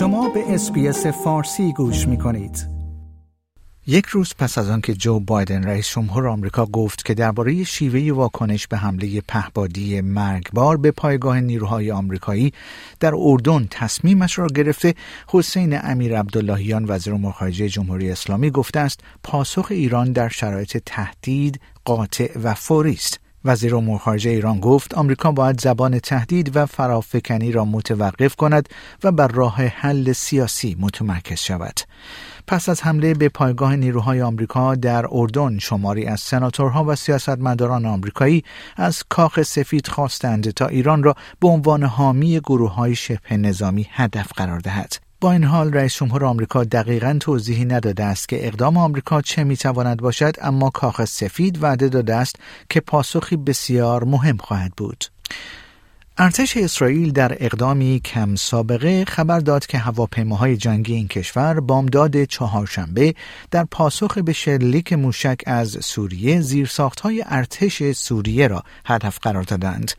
شما به SBS فارسی گوش می کنید. یک روز پس از آنکه جو بایدن رئیس جمهور آمریکا گفت که درباره شیوه واکنش به حمله پهبادی مرگبار به پایگاه نیروهای آمریکایی در اردن تصمیمش را گرفته حسین امیر عبداللهیان وزیر امور خارجه جمهوری اسلامی گفته است پاسخ ایران در شرایط تهدید قاطع و فوری است وزیر امور خارجه ایران گفت آمریکا باید زبان تهدید و فرافکنی را متوقف کند و بر راه حل سیاسی متمرکز شود. پس از حمله به پایگاه نیروهای آمریکا در اردن شماری از سناتورها و سیاستمداران آمریکایی از کاخ سفید خواستند تا ایران را به عنوان حامی گروه های شبه نظامی هدف قرار دهد. با این حال رئیس جمهور آمریکا دقیقا توضیحی نداده است که اقدام آمریکا چه می‌تواند باشد اما کاخ سفید وعده داده است که پاسخی بسیار مهم خواهد بود. ارتش اسرائیل در اقدامی کم سابقه خبر داد که هواپیماهای جنگی این کشور بامداد چهارشنبه در پاسخ به شلیک موشک از سوریه زیرساختهای ارتش سوریه را هدف قرار دادند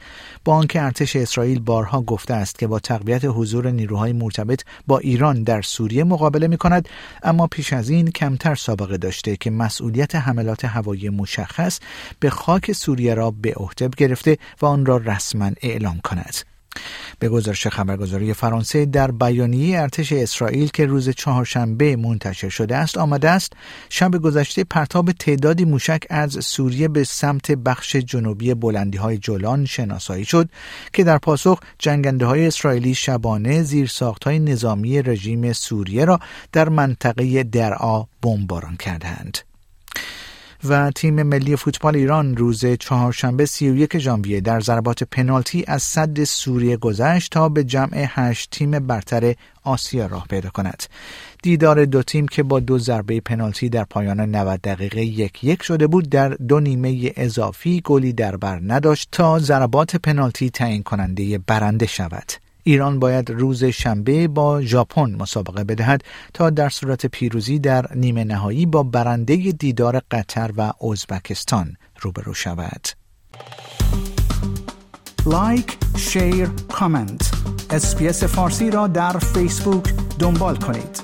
با آنکه ارتش اسرائیل بارها گفته است که با تقویت حضور نیروهای مرتبط با ایران در سوریه مقابله می کند اما پیش از این کمتر سابقه داشته که مسئولیت حملات هوایی مشخص به خاک سوریه را به عهده گرفته و آن را رسما اعلام کند. به گزارش خبرگزاری فرانسه در بیانیه ارتش اسرائیل که روز چهارشنبه منتشر شده است آمده است شب گذشته پرتاب تعدادی موشک از سوریه به سمت بخش جنوبی بلندی های جولان شناسایی شد که در پاسخ جنگنده های اسرائیلی شبانه زیر های نظامی رژیم سوریه را در منطقه درعا بمباران کردند. و تیم ملی فوتبال ایران روز چهارشنبه 31 ژانویه در ضربات پنالتی از صد سوریه گذشت تا به جمع هشت تیم برتر آسیا راه پیدا کند. دیدار دو تیم که با دو ضربه پنالتی در پایان 90 دقیقه یک یک شده بود در دو نیمه اضافی گلی در بر نداشت تا ضربات پنالتی تعیین کننده برنده شود. ایران باید روز شنبه با ژاپن مسابقه بدهد تا در صورت پیروزی در نیمه نهایی با برنده دیدار قطر و ازبکستان روبرو شود. like، share، comment. SBS فارسی را در فیسبوک دنبال کنید.